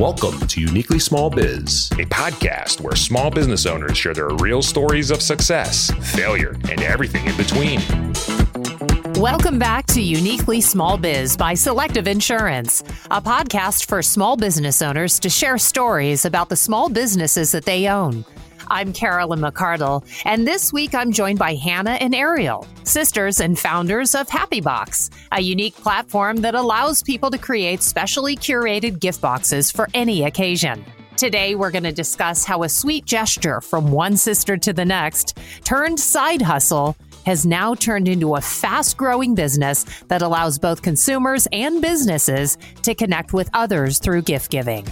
Welcome to Uniquely Small Biz, a podcast where small business owners share their real stories of success, failure, and everything in between. Welcome back to Uniquely Small Biz by Selective Insurance, a podcast for small business owners to share stories about the small businesses that they own. I'm Carolyn McCardle, and this week I'm joined by Hannah and Ariel, sisters and founders of Happy Box, a unique platform that allows people to create specially curated gift boxes for any occasion. Today, we're going to discuss how a sweet gesture from one sister to the next turned side hustle has now turned into a fast growing business that allows both consumers and businesses to connect with others through gift giving.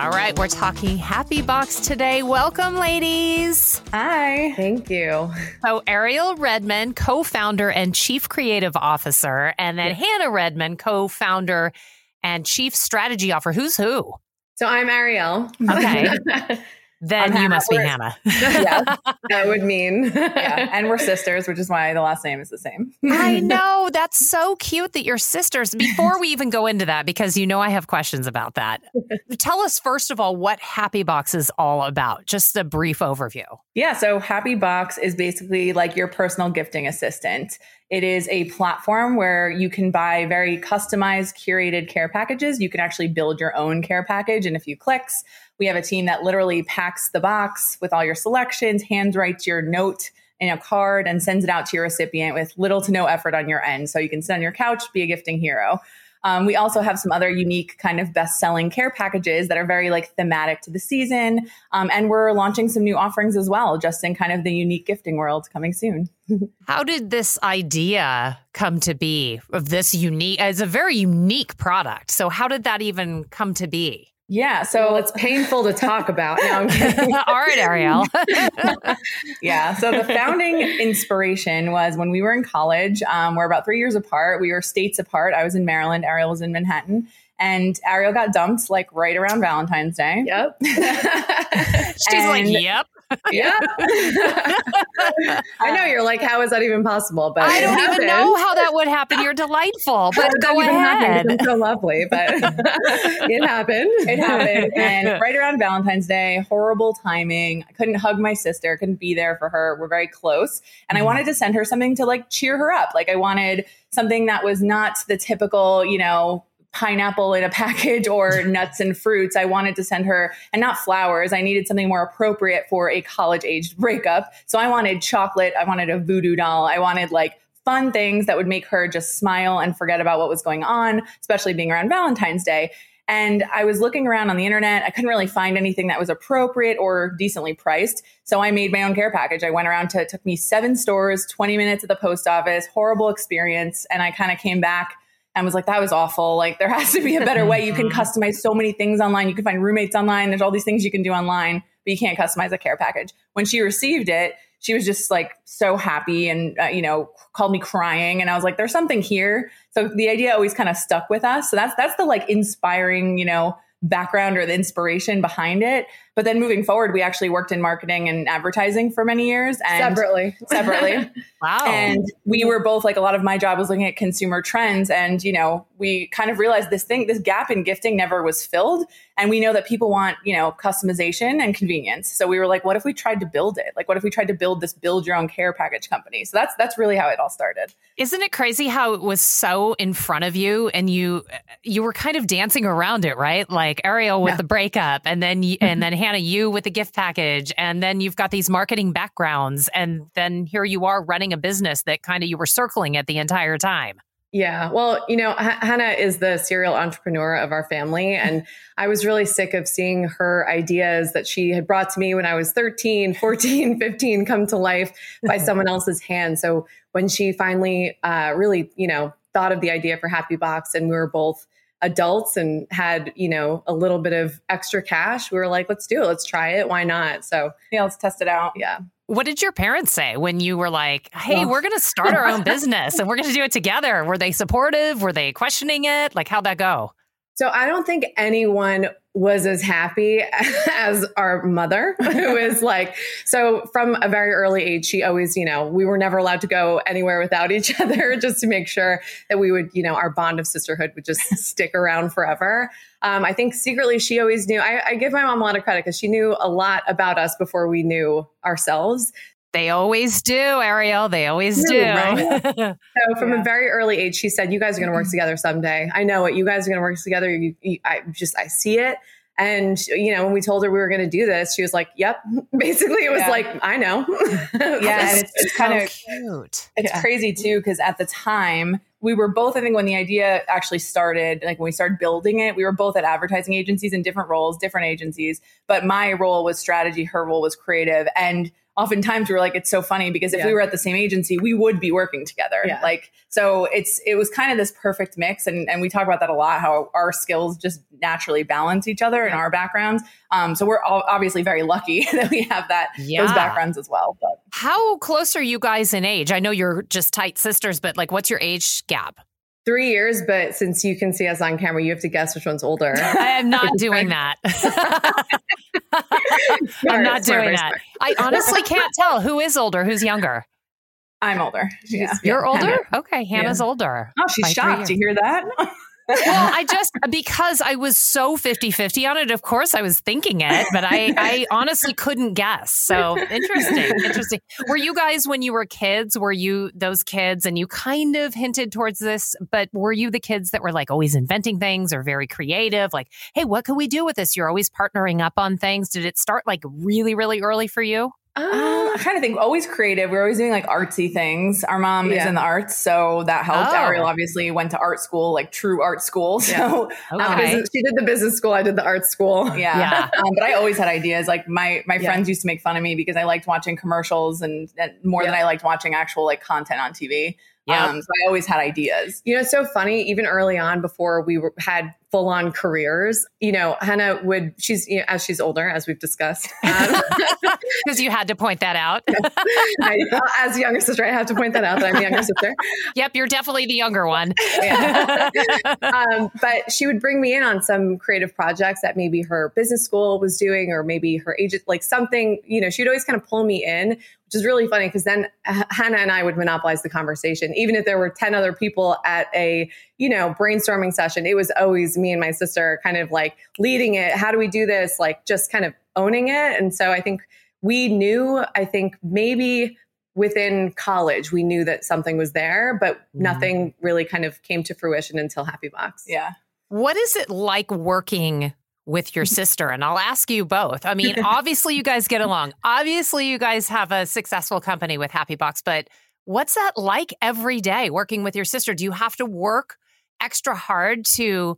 All right, we're talking Happy Box today. Welcome, ladies. Hi. Thank you. So, Ariel Redman, co founder and chief creative officer, and then Hannah Redman, co founder and chief strategy officer. Who's who? So, I'm Ariel. Okay. Then I'm you must be Hannah. Hannah. yeah, that would mean. yeah. And we're sisters, which is why the last name is the same. I know. That's so cute that you're sisters. Before we even go into that, because you know I have questions about that, tell us first of all what Happy Box is all about. Just a brief overview. Yeah. So, Happy Box is basically like your personal gifting assistant. It is a platform where you can buy very customized, curated care packages. You can actually build your own care package in a few clicks. We have a team that literally packs the box with all your selections, handwrites your note in a card, and sends it out to your recipient with little to no effort on your end. So you can sit on your couch, be a gifting hero. Um, we also have some other unique kind of best selling care packages that are very like thematic to the season. Um, and we're launching some new offerings as well, just in kind of the unique gifting world coming soon. How did this idea come to be of this unique? It's a very unique product. So, how did that even come to be? Yeah, so it's painful to talk about. No, I'm kidding. all right, Ariel. yeah. So the founding inspiration was when we were in college. Um, we're about three years apart. We were states apart. I was in Maryland. Ariel was in Manhattan. And Ariel got dumped like right around Valentine's Day. Yep. She's like, yep. Yeah. I know you're like, how is that even possible? But I don't even know how that would happen. You're delightful, but go ahead. happen? ahead. 'Cause I'm so lovely, but it happened. it happened. And right around Valentine's Day, horrible timing. I couldn't hug my sister, couldn't be there for her. We're very close. And I mm. wanted to send her something to like cheer her up. Like I wanted something that was not the typical, you know, pineapple in a package or nuts and fruits. I wanted to send her, and not flowers. I needed something more appropriate for a college aged breakup. So I wanted chocolate. I wanted a voodoo doll. I wanted like fun things that would make her just smile and forget about what was going on, especially being around Valentine's Day. And I was looking around on the internet. I couldn't really find anything that was appropriate or decently priced. So I made my own care package. I went around to, it took me seven stores, 20 minutes at the post office, horrible experience. And I kind of came back and was like, that was awful. Like, there has to be a better way. You can customize so many things online. You can find roommates online. There's all these things you can do online, but you can't customize a care package. When she received it, she was just like so happy and, uh, you know, called me crying. And I was like, there's something here. So the idea always kind of stuck with us. So that's, that's the like inspiring, you know, background or the inspiration behind it. But then moving forward, we actually worked in marketing and advertising for many years and Separately. separately. Wow. And we were both like a lot of my job was looking at consumer trends. And, you know, we kind of realized this thing, this gap in gifting never was filled. And we know that people want, you know, customization and convenience. So we were like, what if we tried to build it? Like, what if we tried to build this build your own care package company? So that's that's really how it all started. Isn't it crazy how it was so in front of you and you you were kind of dancing around it, right? Like Ariel with Yeah. the breakup and then y- and mm-hmm. then Hannah you with the gift package and then you've got these marketing backgrounds and then here you are running a business that kind of you were circling at the entire time. Yeah. Well, you know, H- Hannah is the serial entrepreneur of our family. And I was really sick of seeing her ideas that she had brought to me when I was 13, 14, 15 come to life by someone else's hand. So when she finally uh, really, you know, thought of the idea for Happy Box and we were both adults and had, you know, a little bit of extra cash, we were like, let's do it. Let's try it. Why not? So, Yeah, let's test it out. yeah. What did your parents say when you were like, "Hey, Well- we're going to start our own business and we're going to do it together"? Were they supportive? Were they questioning it? Like how'd that go? So I don't think anyone was as happy as our mother, who is like, so from a very early age, she always, you know, we were never allowed to go anywhere without each other just to make sure that we would, you know, our bond of sisterhood would just stick around forever. Um, I think secretly she always knew, I, I give my mom a lot of credit because she knew a lot about us before we knew ourselves. They always do, Ariel. They always do. Right? so from yeah. a very early age, she said, "You guys are going to work mm-hmm. together someday. I know it. You guys are going to work together. You, you, I just I see it." And you know, when we told her we were going to do this, she was like, "Yep." Basically, it was yeah. like, "I know." yeah, and it's, it's kind of cute. It's yeah. crazy too because at the time we were both, I think, when the idea actually started, like when we started building it, we were both at advertising agencies in different roles, different agencies. But my role was strategy, her role was creative, and oftentimes we are like, it's so funny because if yeah. we were at the same agency, we would be working together. Yeah. Like, so it's, it was kind of this perfect mix. And, and we talk about that a lot, how our skills just naturally balance each other yeah. in our backgrounds. Um, so we're all obviously very lucky that we have that, those backgrounds as well. But how close are you guys in age? I know you're just tight sisters, but like, what's your age gap? Three years, but since you can see us on camera, you have to guess which one's older. I am not doing that. I'm not doing that. I honestly can't tell who is older, who's younger. I'm older. Yeah. You're older? Okay. Hannah's yeah. older. Oh, she's shocked. Do You hear that? Well, I just because I was so 50-50 on it, of course I was thinking it, but I I honestly couldn't guess. So interesting. Interesting. Were you guys when you were kids, were you those kids and you kind of hinted towards this, but were you the kids that were like always inventing things or very creative? Like, hey, what can we do with this? You're always partnering up on things. Did it start like really, really early for you? Um, I'm trying to think. Always creative. We're always doing like artsy things. Our mom yeah. is in the arts, so that helped. Oh. Ariel obviously went to art school, like true art school. So yeah. okay. um, she did the business school. I did the art school. Yeah, yeah. um, but I always had ideas. Like my my friends used to make fun of me because I liked watching commercials and, and more than I liked watching actual like content on TV. Yeah. Um, so I always had ideas. You know, it's so funny. Even early on, before we were, had full on careers, you know, Hannah would, she's, you know, as she's older, as we've discussed. Because um, you had to point that out. I, as younger sister, I have to point that out that I'm the younger sister. Yep, you're definitely the younger one. um, but she would bring me in on some creative projects that maybe her business school was doing, or maybe her agent, like something, you know, she'd always kind of pull me in which is really funny because then Hannah and I would monopolize the conversation. Even if there were 10 other people at a, you know, brainstorming session, it was always me and my sister kind of like leading it. How do we do this? Like just kind of owning it. And so I think we knew, I think maybe within college, we knew that something was there, but mm-hmm. nothing really kind of came to fruition until Happy Box. Yeah. What is it like working with your sister? And I'll ask you both. I mean, obviously, you guys get along. Obviously, you guys have a successful company with Happy Box, but what's that like every day working with your sister? Do you have to work extra hard to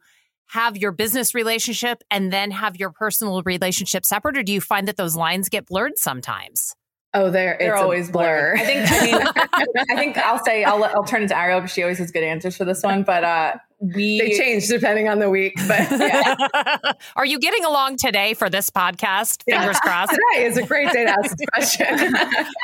have your business relationship and then have your personal relationship separate, or do you find that those lines get blurred sometimes? Oh, they're they're always blur. blur. I think. I mean, I think I'll say I'll I'll turn it to Ariel because she always has good answers for this one. But uh, we they change depending on the week. But yeah. are you getting along today for this podcast? Fingers yeah. crossed. Today is a great day to ask this question.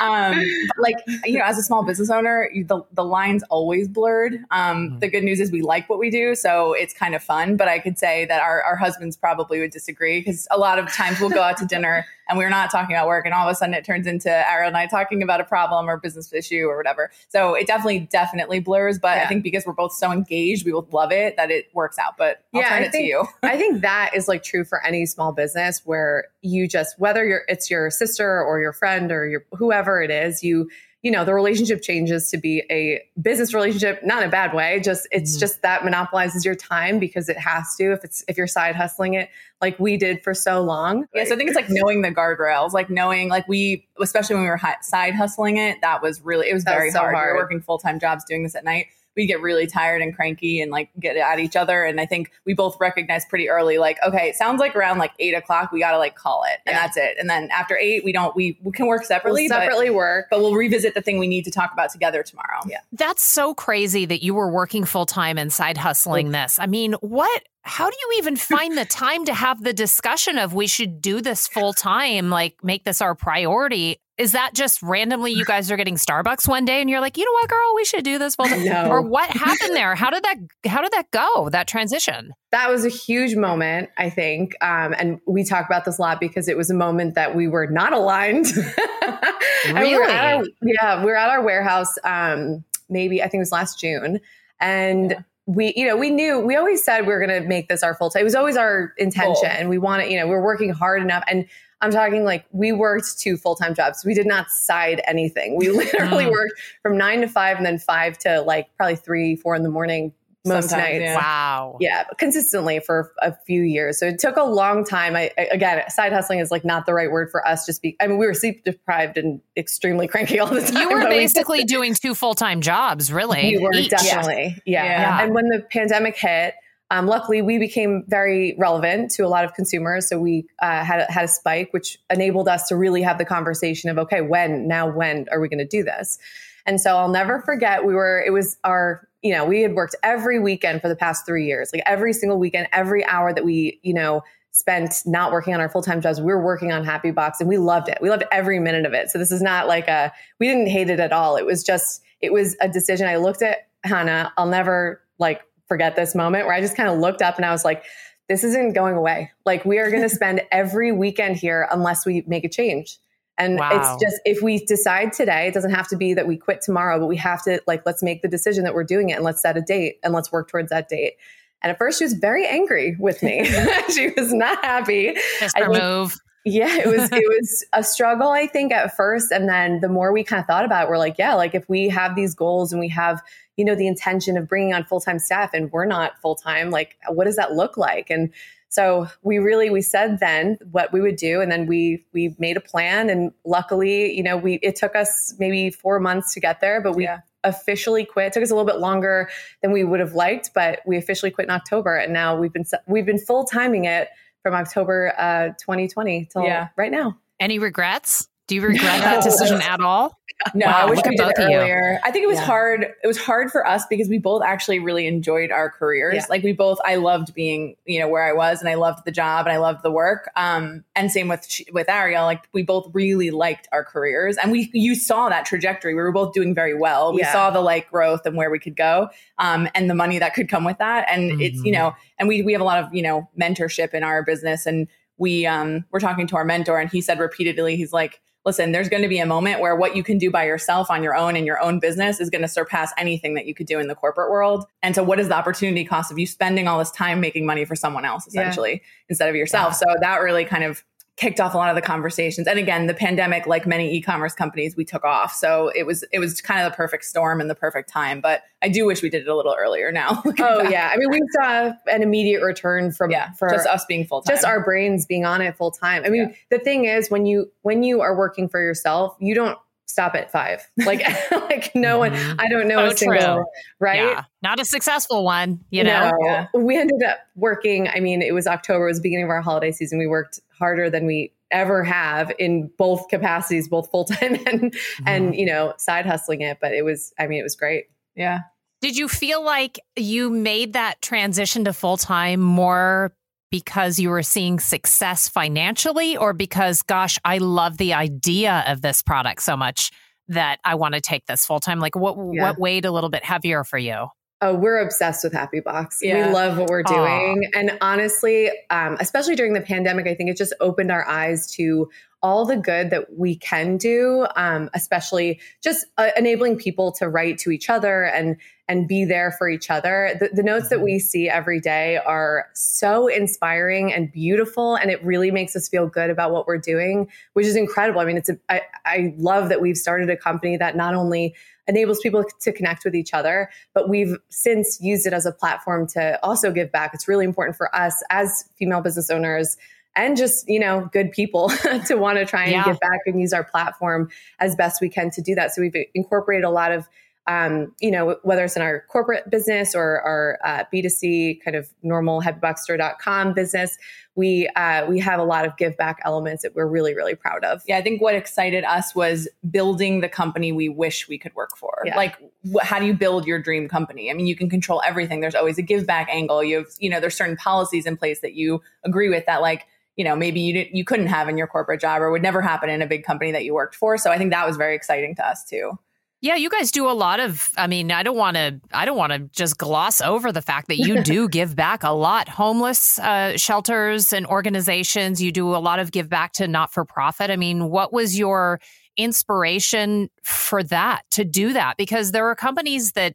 um, like you know, as a small business owner, you, the the lines always blurred. Um, mm-hmm. The good news is we like what we do, so it's kind of fun. But I could say that our our husbands probably would disagree because a lot of times we'll go out to dinner and we're not talking about work, and all of a sudden it turns into Ariel and I talking about a problem or business issue or whatever. So it definitely definitely blurs. But yeah. I think because we're both so engaged, we will love love it that it works out. But I'll yeah, turn I it think, to you. I think that is like true for any small business where you just whether you're it's your sister or your friend or your whoever it is, you you know the relationship changes to be a business relationship not in a bad way just it's mm just that monopolizes your time because it has to if it's if you're side hustling it like we did for so long yeah so i think it's like knowing the guardrails like knowing like we especially when we were side hustling it that was really it was that very was so hard. hard. we were working full-time jobs doing this at night we get really tired and cranky and like get at each other. And I think we both recognize pretty early, like, okay, it sounds like around like eight o'clock, we got to like call it and yeah. that's it. And then after eight, we don't, we, we can work separately, we'll separately but, work, but we'll revisit the thing we need to talk about together tomorrow. Yeah. That's so crazy that you were working full time and side hustling this. I mean, what, how do you even find the time to have the discussion of we should do this full time, like make this our priority? Is that just randomly you guys are getting Starbucks one day and you're like, you know what, girl, we should do this full time? No. Or what happened there? How did that how did that go? That transition? That was a huge moment, I think. Um, and we talk about this a lot because it was a moment that we were not aligned. really? We our, yeah, we were at our warehouse um, maybe I think it was last June. And yeah we, you know, we knew we always said we were going to make this our full time. It was always our intention. Cool. We want to, you know, we are working hard enough. And I'm talking like we worked two full time jobs. We did not side anything. We literally mm. worked from nine to five and then five to like probably three, four in the morning most Sometimes, nights. Yeah. Wow. Yeah, consistently for a few years. So it took a long time. I, again, side hustling is like not the right word for us. Just be. I mean, we were sleep deprived and extremely cranky all the time. You were basically we doing two full time jobs, really. We were Each. definitely. Yeah. Yeah. yeah. And when the pandemic hit. Um, luckily, we became very relevant to a lot of consumers, so we uh, had had a spike, which enabled us to really have the conversation of, okay, when now, when are we going to do this? And so I'll never forget. We were it was our you know, we had worked every weekend for the past three years, like every single weekend, every hour that we, you know, spent not working on our full time jobs, we were working on Happy Box and we loved it. We loved every minute of it. So this is not like a, we didn't hate it at all. It was just, it was a decision. I looked at Hannah, I'll never like forget this moment where I just kind of looked up and I was like, this isn't going away. Like we are going to spend every weekend here unless we make a change. And wow. it's just, if we decide today, it doesn't have to be that we quit tomorrow, but we have to like, let's make the decision that we're doing it and let's set a date and let's work towards that date. And at first she was very angry with me. she was not happy. Just her move. Yeah, it was it was a struggle, I think, at first. And then the more we kind of thought about it, we're like, yeah, like if we have these goals and we have, you know, the intention of bringing on full time staff and we're not full time, like what does that look like? And so we really we said then what we would do, and then we we made a plan. And luckily, you know, we it took us maybe four months to get there, but we yeah. officially quit. It took us a little bit longer than we would have liked, but we officially quit in October, and now we've been we've been full timing it from October uh, 2020 till yeah. right now. Any regrets? Do you regret that decision at all? No, wow, I wish we did earlier. I think it was yeah. hard. It was hard for us because we both actually really enjoyed our careers. Yeah. Like we both, I loved being, you know, where I was, and I loved the job, and I loved the work. Um, and same with with Ariel. Like we both really liked our careers, and we you saw that trajectory. We were both doing very well. We yeah. saw the like growth and where we could go, um, and the money that could come with that. And mm-hmm. it's you mm-hmm. know, and we we have a lot of you know mentorship in our business, and we um we're talking to our mentor, and he said repeatedly, he's like listen, there's going to be a moment where what you can do by yourself on your own in your own business is going to surpass anything that you could do in the corporate world. And so, what is the opportunity cost of you spending all this time making money for someone else, essentially, yeah. instead of yourself? Yeah. So, that really kind of kicked off a lot of the conversations. And again, the pandemic, like many e-commerce companies, we took off. So it was it was kind of the perfect storm and the perfect time. But I do wish we did it a little earlier now. oh yeah. I mean we saw an immediate return from yeah, for just us being full time. Just our brains being on it full time. I mean, yeah. the thing is when you when you are working for yourself, you don't stop at five. Like, like no one, mm-hmm. I don't know so a single, true. right? Yeah. Not a successful one, you know? No. Yeah. We ended up working. I mean, it was October, it was the beginning of our holiday season. We worked harder than we ever have in both capacities, both full time and, mm-hmm. and, you know, side hustling it. But it was, I mean, it was great. Yeah. Did you feel like you made that transition to full time more because you were seeing success financially or because, gosh, I love the idea of this product so much that I want to take this full time? Like, what yeah. what weighed a little bit heavier for you? Oh, we're obsessed with Happy Box. Yeah. We love what we're doing. Aww. And honestly, um, especially during the pandemic, I think it just opened our eyes to all the good that we can do, um, especially just uh, enabling people to write to each other and and be there for each other. The, the, notes that mm-hmm. we see every day are so inspiring and beautiful, and it really makes us feel good about what we're doing, which is incredible. I mean, it's a, I, I love that we've started a company that not only enables people to connect with each other, but we've since used it as a platform to also give back. It's really important for us as female business owners and just you know good people to want to try and yeah. give back and use our platform as best we can to do that so we've incorporated a lot of um, you know, whether it's in our corporate business or our uh, B2C kind of normal happyboxstore.com business, we uh, we have a lot of give back elements that we're really really proud of. Yeah, I think what excited us was building the company we wish we could work for. Yeah. Like, wh- how do you build your dream company? I mean, you can control everything. There's always a give back angle. You have, you know, there's certain policies in place that you agree with that, like you know maybe you didn't, you couldn't have in your corporate job or would never happen in a big company that you worked for. So I think that was very exciting to us too. Yeah, you guys do a lot of I mean, I don't want to I don't want to just gloss over the fact that you do give back a lot. Homeless uh, shelters and organizations, you do a lot of give back to not for profit. I mean, what was your inspiration for that to do that? Because there are companies that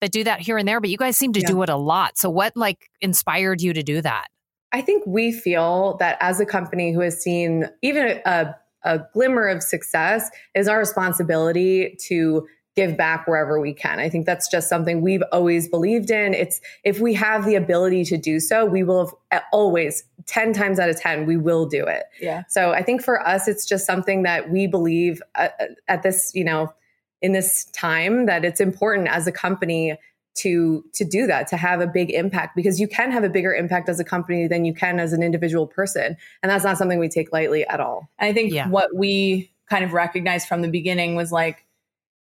that do that here and there, but you guys seem to yeah. do it a lot. So what like inspired you to do that? I think we feel that as a company who has seen even a a glimmer of success is our responsibility to give back wherever we can. I think that's just something we've always believed in. It's if we have the ability to do so, we will have always 10 times out of 10 we will do it. Yeah. So I think for us it's just something that we believe at, uh, at this, you know, in this time that it's important as a company to to do that to have a big impact because you can have a bigger impact as a company than you can as an individual person and that's not something we take lightly at all and i think yeah. what we kind of recognized from the beginning was like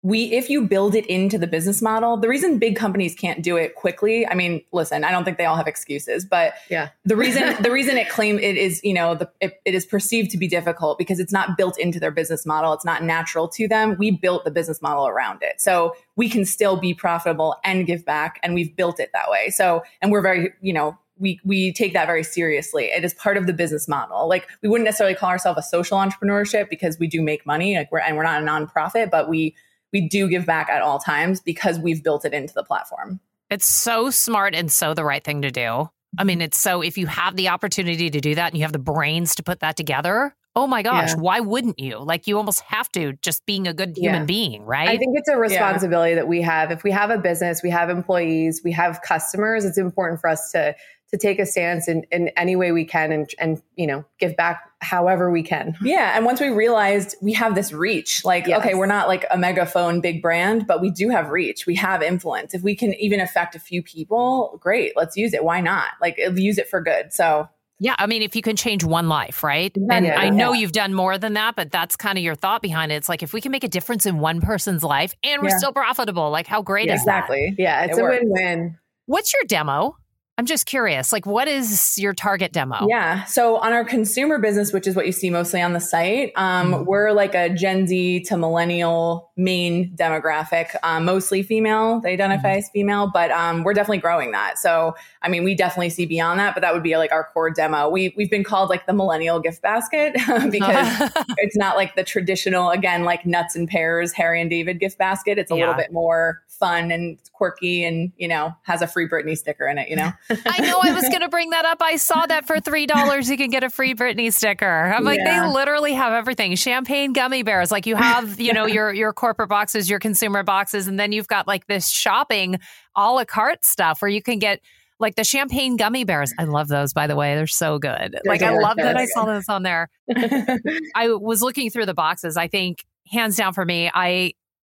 we if you build it into the business model the reason big companies can't do it quickly i mean listen i don't think they all have excuses but yeah the reason the reason it claim it is you know the, it, it is perceived to be difficult because it's not built into their business model it's not natural to them we built the business model around it so we can still be profitable and give back and we've built it that way so and we're very you know we we take that very seriously. It is part of the business model. Like we wouldn't necessarily call ourselves a social entrepreneurship because we do make money. Like we're and we're not a nonprofit, but we we do give back at all times because we've built it into the platform. It's so smart and so the right thing to do. I mean, it's so if you have the opportunity to do that and you have the brains to put that together, oh my gosh, yeah. why wouldn't you? Like you almost have to just being a good human yeah. being, right? I think it's a responsibility yeah. that we have. If we have a business, we have employees, we have customers, it's important for us to to take a stance in, in any way we can and, and, you know, give back however we can. Yeah. And once we realized we have this reach, like, yes. okay, we're not like a megaphone big brand, but we do have reach. We have influence. If we can even affect a few people, great, let's use it. Why not? Like, uh, use it for good. So, yeah, I mean, if you can change one life, right? And yeah, I know yeah. you've done more than that, but that's kind of your thought behind it. It's like if we can make a difference in one person's life and we're yeah. still profitable, like how great is exactly. that? Yeah, it's it a win win. What's your demo? I'm just curious, like, what is your target demo? Yeah. So, on our consumer business, which is what you see mostly on the site, um, mm-hmm. we're like a Gen Z to millennial main demographic, um, mostly female. They identify mm-hmm. as female, but um, we're definitely growing that. So, I mean, we definitely see beyond that, but that would be like our core demo. We, we've been called like the millennial gift basket because it's not like the traditional, again, like nuts and pears, Harry and David gift basket. It's a yeah. little bit more fun and quirky and, you know, has a free Britney sticker in it, you know? I know I was going to bring that up. I saw that for $3 you can get a free Britney sticker. I'm like, yeah. they literally have everything. Champagne gummy bears. Like you have, you know, your your corporate boxes, your consumer boxes, and then you've got like this shopping a la carte stuff where you can get like the champagne gummy bears. I love those, by the way. They're so good. Like I love that I saw those on there. I was looking through the boxes. I think hands down for me, I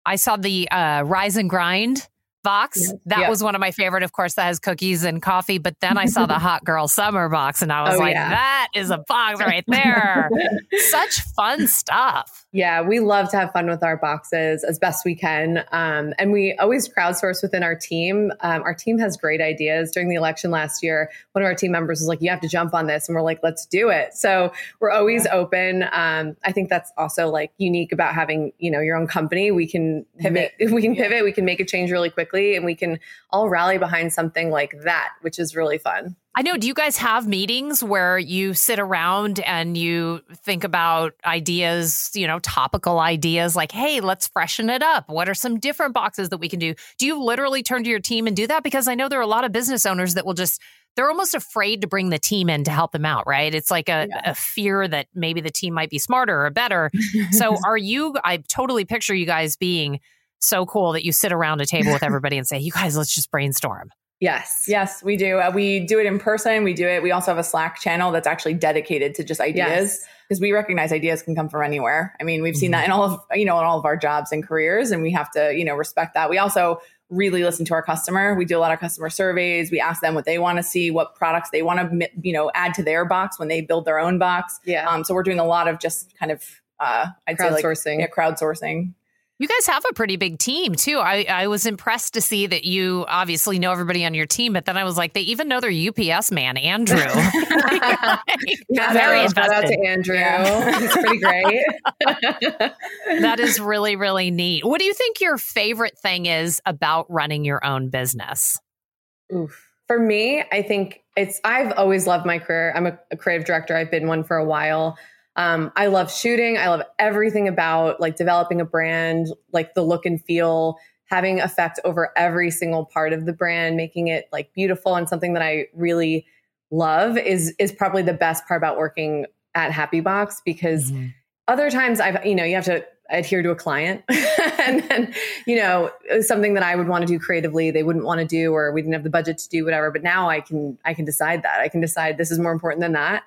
I saw the uh, Rise and Grind box. Yeah. That yeah. was one of my favorite, of course, that has cookies and coffee. But then I saw the Hot Girl Summer box and I was oh, like, yeah. that is a box right there. Such fun stuff. Yeah, we love to have fun with our boxes as best we can. Um, and we always crowdsource within our team. Um, our team has great ideas. During the election last year, one of our team members was like, you have to jump on this. And we're like, let's do it. So we're always yeah. open. Um, I think that's also like unique about having, you know, your own company. We can pivot, we can pivot, we can make a change really quickly and we can all rally behind something like that, which is really fun. I know. Do you guys have meetings where you sit around and you think about ideas, you know, topical ideas like, hey, let's freshen it up? What are some different boxes that we can do? Do you literally turn to your team and do that? Because I know there are a lot of business owners that will just, they're almost afraid to bring the team in to help them out, right? It's like a, yeah. a fear that maybe the team might be smarter or better. so are you, I totally picture you guys being so cool that you sit around a table with everybody and say, you guys, let's just brainstorm. Yes. Yes, we do. Uh, we do it in person. We do it. We also have a Slack channel that's actually dedicated to just ideas because yes. we recognize ideas can come from anywhere. I mean, we've seen mm-hmm. that in all of, you know, in all of our jobs and careers and we have to, you know, respect that. We also really listen to our customer. We do a lot of customer surveys. We ask them what they want to see, what products they want to, you know, add to their box when they build their own box. Yeah. Um, so we're doing a lot of just kind of, uh, I'd crowdsourcing. say like, yeah, crowdsourcing You guys have a pretty big team too. I, I was impressed to see that you obviously know everybody on your team, but then I was like, they even know their UPS man, Andrew. yeah, very shout out to Andrew. Yeah. It's pretty great. that is really, really neat. What do you think your favorite thing is about running your own business? Oof. For me, I think it's, I've always loved my career. I'm a, a creative director. I've been one for a while. Um, I love shooting. I love everything about like developing a brand, like the look and feel, having effect over every single part of the brand, making it like beautiful. And something that I really love is is probably the best part about working at Happy Box because mm-hmm. other times I've you know you have to adhere to a client. And then you know something that I would want to do creatively they wouldn't want to do or we didn't have the budget to do whatever. But now I can I can decide that. I can decide this is more important than that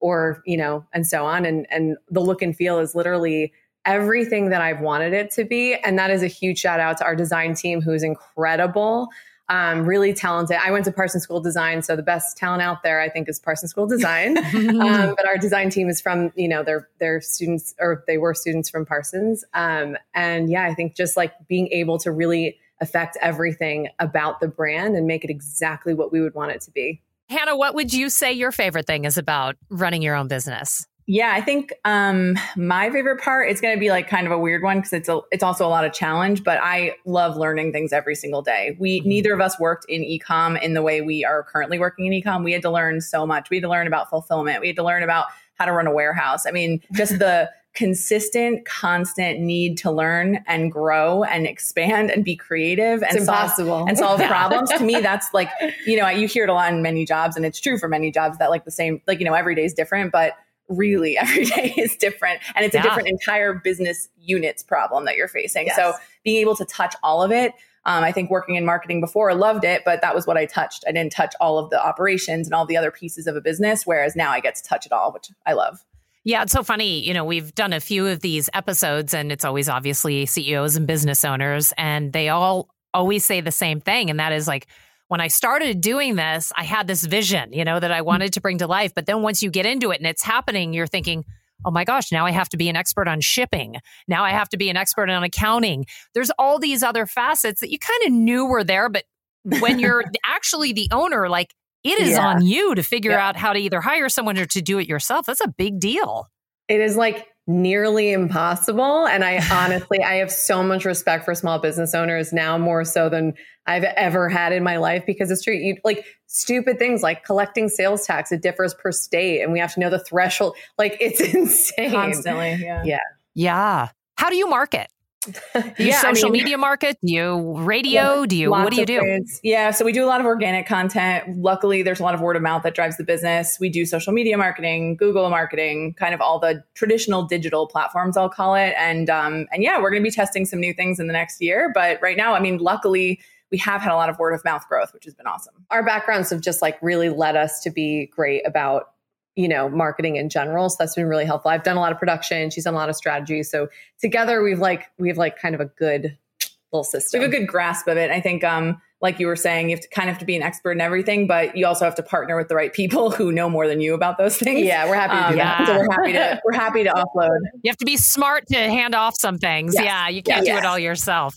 or you know and so on and and the look and feel is literally everything that I've wanted it to be and that is a huge shout out to our design team who is incredible um, really talented. I went to Parsons School of Design, so the best talent out there, I think, is Parsons School of Design. um, but our design team is from, you know, they're they're students or they were students from Parsons. Um, and yeah, I think just like being able to really affect everything about the brand and make it exactly what we would want it to be. Hannah, what would you say your favorite thing is about running your own business? Yeah, I think um, my favorite part is going to be like kind of a weird one because it's a, it's also a lot of challenge. But I love learning things every single day. We mm-hmm. neither of us worked in ecom in the way we are currently working in ecom. We had to learn so much. We had to learn about fulfillment. We had to learn about how to run a warehouse. I mean, just the consistent, constant need to learn and grow and expand and be creative and it's solve impossible. and solve problems. to me, that's like, you know, you hear it a lot in many jobs and it's true for many jobs that like the same, like, you know, every day is different, but really every day is different and it's yeah. a different entire business units problem that you're facing. Yes. So being able to touch all of it um, I think working in marketing before, I loved it, but that was what I touched. I didn't touch all of the operations and all the other pieces of a business, whereas now I get to touch it all, which I love. Yeah, it's so funny. You know, we've done a few of these episodes, and it's always obviously CEOs and business owners, and they all always say the same thing. And that is like, when I started doing this, I had this vision, you know, that I wanted to bring to life. But then once you get into it and it's happening, you're thinking, oh my gosh, now I have to be an expert on shipping. Now I have to be an expert on accounting. There's all these other facets that you kind of knew were there. But when you're actually the owner, like it is yeah. on you to figure yeah. out how to either hire someone or to do it yourself. That's a big deal. It is like nearly impossible. And I honestly, I have so much respect for small business owners now more so than I've ever had in my life because it's true. You, like stupid things like collecting sales tax, it differs per state and we have to know the threshold. Like it's insane. Constantly. Yeah. Yeah. Yeah. How do you market? Do you yeah, social I mean, media market? Do you radio? Yeah, do you what do you do? Ways. Yeah, so we do a lot of organic content. Luckily, there's a lot of word of mouth that drives the business. We do social media marketing, Google marketing, kind of all the traditional digital platforms, I'll call it. And um, and yeah, we're going to be testing some new things in the next year. But right now, I mean, luckily, we have had a lot of word of mouth growth, which has been awesome. Our backgrounds have just like really led us to be great about you know, marketing in general. So that's been really helpful. I've done a lot of production. She's done a lot of strategy. So together we've like, we have like kind of a good little system. We have a good grasp of it. I think, um, like you were saying, you have to kind of have to be an expert in everything, but you also have to partner with the right people who know more than you about those things. Yeah, we're happy to do um, that. So we're happy to we're happy to offload. You have to be smart to hand off some things. Yes. Yeah, you can't yes. do it all yourself.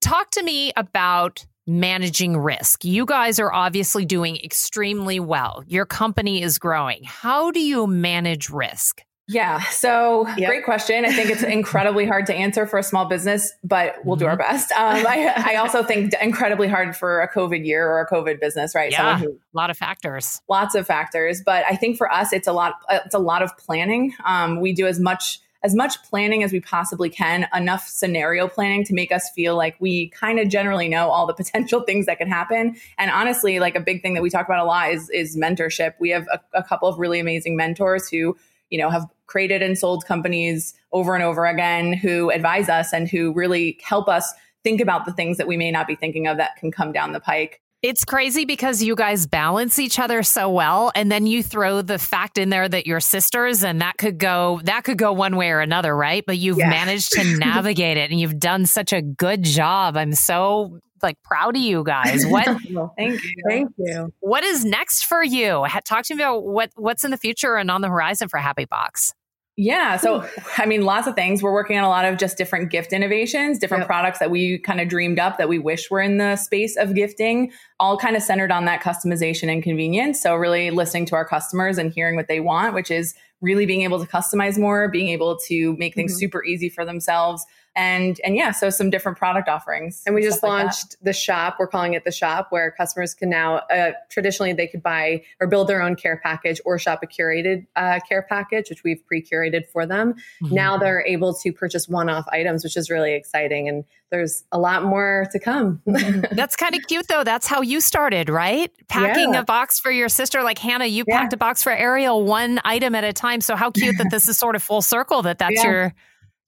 Talk to me about managing risk. You guys are obviously doing extremely well. Your company is growing. How do you manage risk? Yeah. So yep. great question. I think it's incredibly hard to answer for a small business, but we'll do our mm-hmm. best. Um, I, I, also think incredibly hard for a COVID year or a COVID business, right? Yeah. Who, a lot of factors. Lots of factors. But I think for us, it's a lot, it's a lot of planning. Um, we do as much as much planning as we possibly can, enough scenario planning to make us feel like we kind of generally know all the potential things that could happen. And honestly, like a big thing that we talk about a lot is is mentorship. We have a, a couple of really amazing mentors who you know have created and sold companies over and over again who advise us and who really help us think about the things that we may not be thinking of that can come down the pike. It's crazy because you guys balance each other so well and then you throw the fact in there that you're sisters and that could go that could go one way or another, right? But you've yeah. managed to navigate it and you've done such a good job. I'm so like proud of you guys. What well, thank you. Thank you. What is next for you? Talk to me about what what's in the future and on the horizon for Happy Box. Yeah. So, I mean, lots of things. We're working on a lot of just different gift innovations, different yep. products that we kind of dreamed up that we wish were in the space of gifting, all kind of centered on that customization and convenience. So, really listening to our customers and hearing what they want, which is really being able to customize more, being able to make things mm-hmm. super easy for themselves and and yeah so some different product offerings and we just launched like the shop. We're calling it the shop where customers can now uh, traditionally they could buy or build their own care package or shop a curated uh, care package which we've pre-curated for them. Mm-hmm. now they're able to purchase one-off items which is really exciting and there's a lot more to come. That's kind of cute though. That's how you started right? Packing yeah. a box for your sister. Like hannah you yeah. packed a box for ariel one item at a time. So how cute that this is sort of full circle that that's yeah. your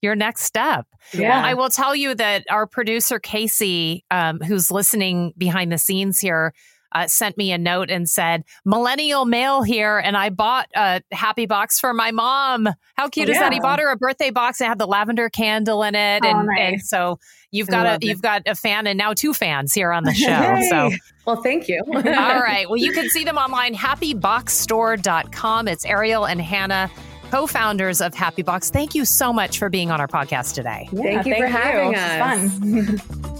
your next step. Yeah. Well, I will tell you that our producer, Casey, um, who's listening behind the scenes here, uh, sent me a note and said, Millennial male here, and I bought a happy box for my mom. How cute is that? He bought her a birthday box and had the lavender candle in it. Oh, and, nice. and, so you've got a it. you've got a fan and now two fans here on the show. so well, thank you. all right. Well, you can see them online, happyboxstore.com. It's Ariel and Hannah co founders of Happy Box. Thank you so much for being on our podcast today. Yeah, thank you thank for having you. us.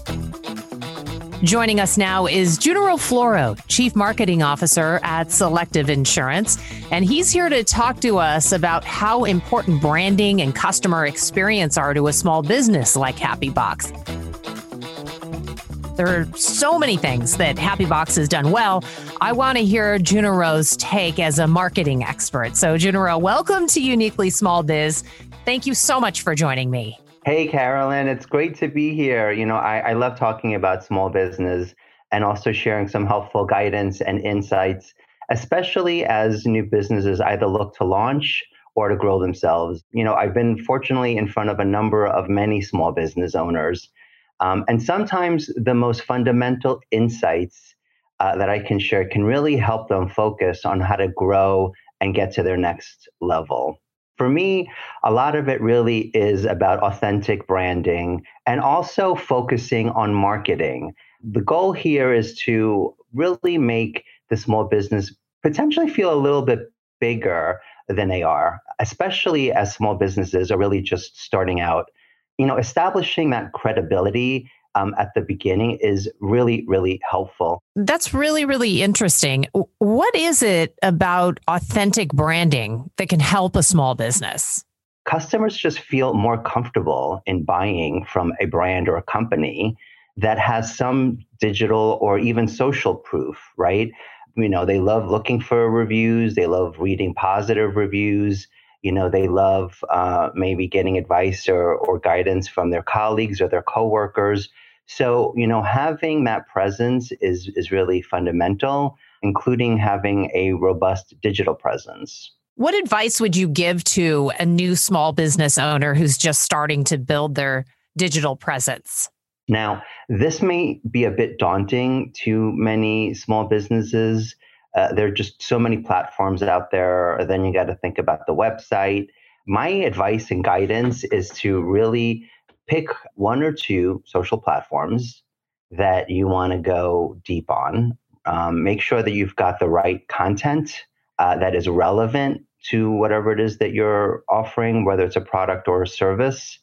fun. Joining us now is Junero Floro, Chief Marketing Officer at Selective Insurance. And he's here to talk to us about how important branding and customer experience are to a small business like Happy Box. There are so many things that Happy Box has done well. I want to hear Junero's take as a marketing expert. So, Junero, welcome to Uniquely Small Biz. Thank you so much for joining me. Hey, Carolyn, it's great to be here. You know, I, I love talking about small business and also sharing some helpful guidance and insights, especially as new businesses either look to launch or to grow themselves. You know, I've been fortunately in front of a number of many small business owners um, and sometimes the most fundamental insights uh, that I can share can really help them focus on how to grow and get to their next level. For me, a lot of it really is about authentic branding and also focusing on marketing. The goal here is to really make the small business potentially feel a little bit bigger than they are, especially as small businesses are really just starting out you know, establishing that credibility um, at the beginning is really, really helpful. That's really, really interesting. What is it about authentic branding that can help a small business? Customers just feel more comfortable in buying from a brand or a company that has some digital or even social proof, right? You know, they love looking for reviews, they love reading positive reviews you know they love uh, maybe getting advice or, or guidance from their colleagues or their coworkers. So you know having that presence is is really fundamental including having a robust digital presence. What advice would you give to a new small business owner who's just starting to build their digital presence? Now this may be a bit daunting to many small businesses uh, there are just so many platforms out there. Then you got to think about the website. My advice and guidance is to really pick one or two social platforms that you want to go deep on. Um, make sure that you've got the right content uh, that is relevant to whatever it is that you're offering, whether it's a product or a service.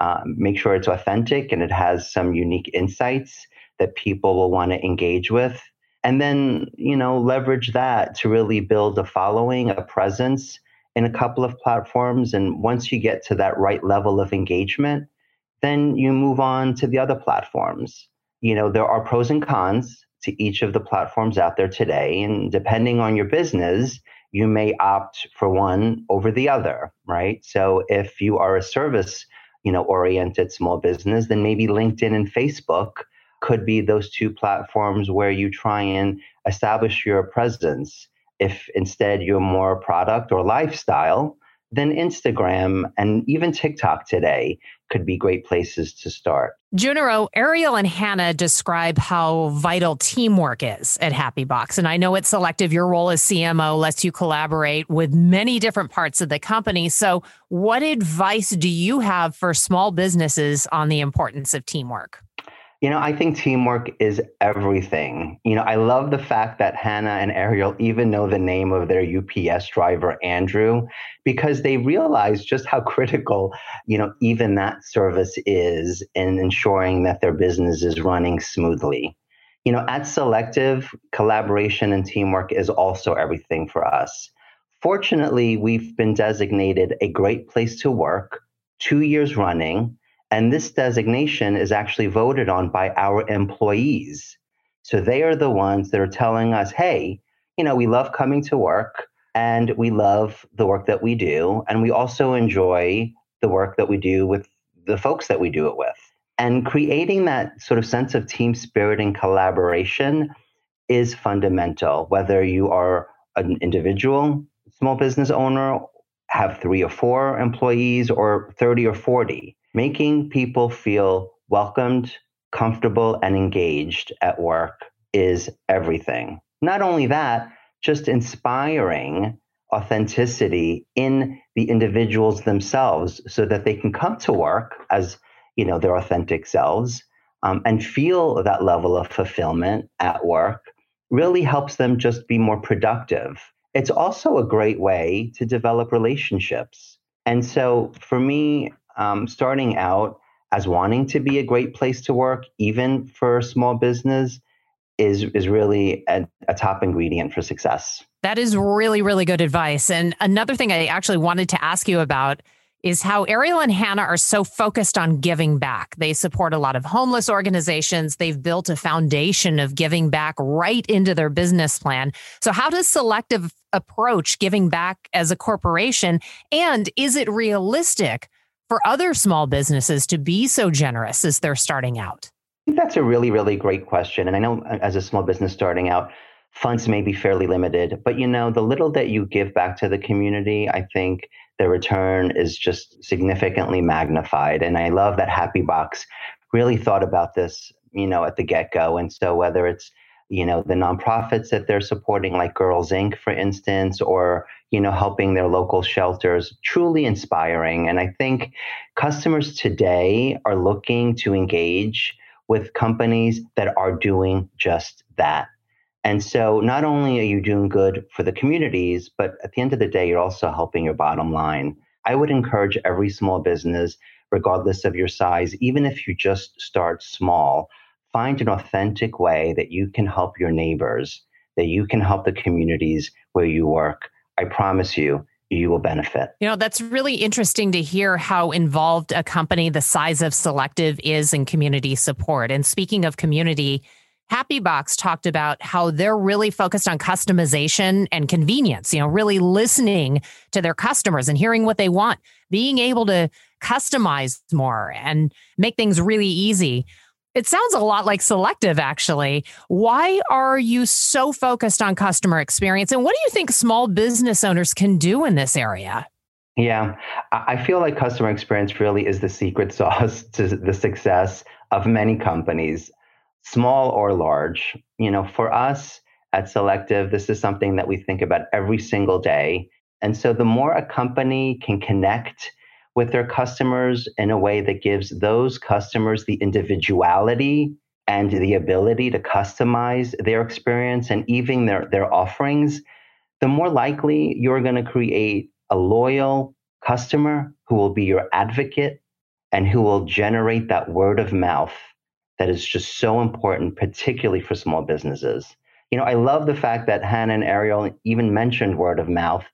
Um, make sure it's authentic and it has some unique insights that people will want to engage with and then you know leverage that to really build a following a presence in a couple of platforms and once you get to that right level of engagement then you move on to the other platforms. You know there are pros and cons to each of the platforms out there today and depending on your business you may opt for one over the other right? So if you are a service you know oriented small business then maybe linkedin and facebook could be those two platforms where you try and establish your presence. If instead you're more product or lifestyle, then Instagram and even TikTok today could be great places to start. Junero, Ariel and Hannah describe how vital teamwork is at Happy Box. And I know it's selective. Your role as CMO lets you collaborate with many different parts of the company. So, what advice do you have for small businesses on the importance of teamwork? You know, I think teamwork is everything. You know, I love the fact that Hannah and Ariel even know the name of their UPS driver, Andrew, because they realize just how critical, you know, even that service is in ensuring that their business is running smoothly. You know, at Selective, collaboration and teamwork is also everything for us. Fortunately, we've been designated a great place to work two years running and this designation is actually voted on by our employees. So they are the ones that are telling us, hey, you know, we love coming to work and we love the work that we do. And we also enjoy the work that we do with the folks that we do it with. And creating that sort of sense of team spirit and collaboration is fundamental, whether you are an individual small business owner, have three or four employees, or 30 or 40 making people feel welcomed, comfortable, and engaged at work is everything. Not only that, just inspiring authenticity in the individuals themselves so that they can come to work as you know their authentic selves um, and feel that level of fulfillment at work really helps them just be more productive it's also a great way to develop relationships and so for me um, starting out as wanting to be a great place to work, even for a small business, is is really a, a, top ingredient for success. That is really really good advice. And another thing I actually wanted to ask you about is how Ariel and Hannah are so focused on giving back. They support a lot of homeless organizations. They've built a foundation of giving back right into their business plan. So how does Selective approach giving back as a corporation and is it realistic for other small businesses to be so generous as they're starting out? I think that's a really, really great question. And I know uh, as a small business starting out, funds may be fairly limited, but you know, the little that you give back to the community, I think the return is just significantly magnified. And I love that Happy Box really thought about this, you know, at the get go. And so whether it's you know the nonprofits that they're supporting like girls inc for instance or you know helping their local shelters. Truly inspiring. And i think customers today are looking to engage with companies that are doing just that. And so not only are you doing good for the communities but at the end of the day you're also helping your bottom line. I would encourage every small business regardless of your size even if you just start small find an authentic way that you can help your neighbors, that you can help the communities where you work. I promise you, you will benefit. You know, that's really interesting to hear how involved a company the size of Selective is in community support. And speaking of community, Happy Box talked about how they're really focused on customization and convenience, you know, really listening to their customers and hearing what they want, being able to customize more and make things really easy. It sounds a lot like selective, actually. Why are you so focused on customer experience? And what do you think small business owners can do in this area? Yeah, I feel like customer experience really is the secret sauce to the success of many companies, small or large. You know, for us at Selective, this is something that we think about every single day. And so the more a company can connect with their customers in a way that gives those customers the individuality and the ability to customize their experience and even their, their offerings, the more likely you're going to create a loyal customer who will be your advocate and who will generate that word of mouth that is just so important, particularly for small businesses. You know, I love the fact that Hannah and Ariel even mentioned word of mouth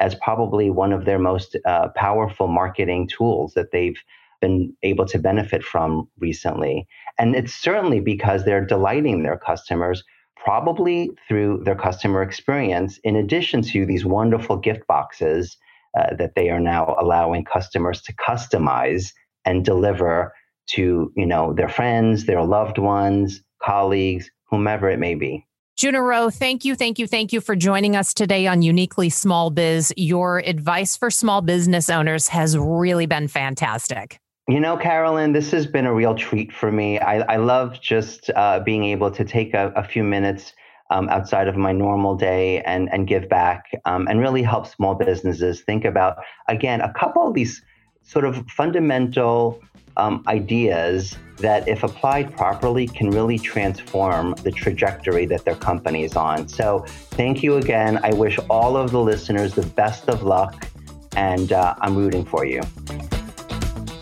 as probably one of their most uh, powerful marketing tools that they've been able to benefit from recently. And it's certainly because they're delighting their customers, probably through their customer experience, in addition to these wonderful gift boxes uh, that they are now allowing customers to customize and deliver to you know their friends, their loved ones, colleagues, whomever it may be. Juna thank you, thank you, thank you for joining us today on Uniquely Small Biz. Your advice for small business owners has really been fantastic. You know, Carolyn, this has been a real treat for me. I, I love just uh, being able to take a, a few minutes um, outside of my normal day and, and give back um, and really help small businesses think about, again, a couple of these sort of fundamental um, ideas that, if applied properly, can really transform the trajectory that their company is on. So, thank you again. I wish all of the listeners the best of luck, and uh, I'm rooting for you.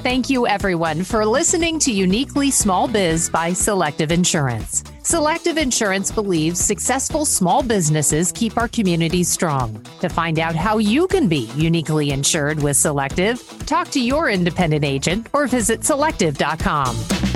Thank you, everyone, for listening to Uniquely Small Biz by Selective Insurance. Selective Insurance believes successful small businesses keep our communities strong. To find out how you can be uniquely insured with Selective, talk to your independent agent or visit selective.com.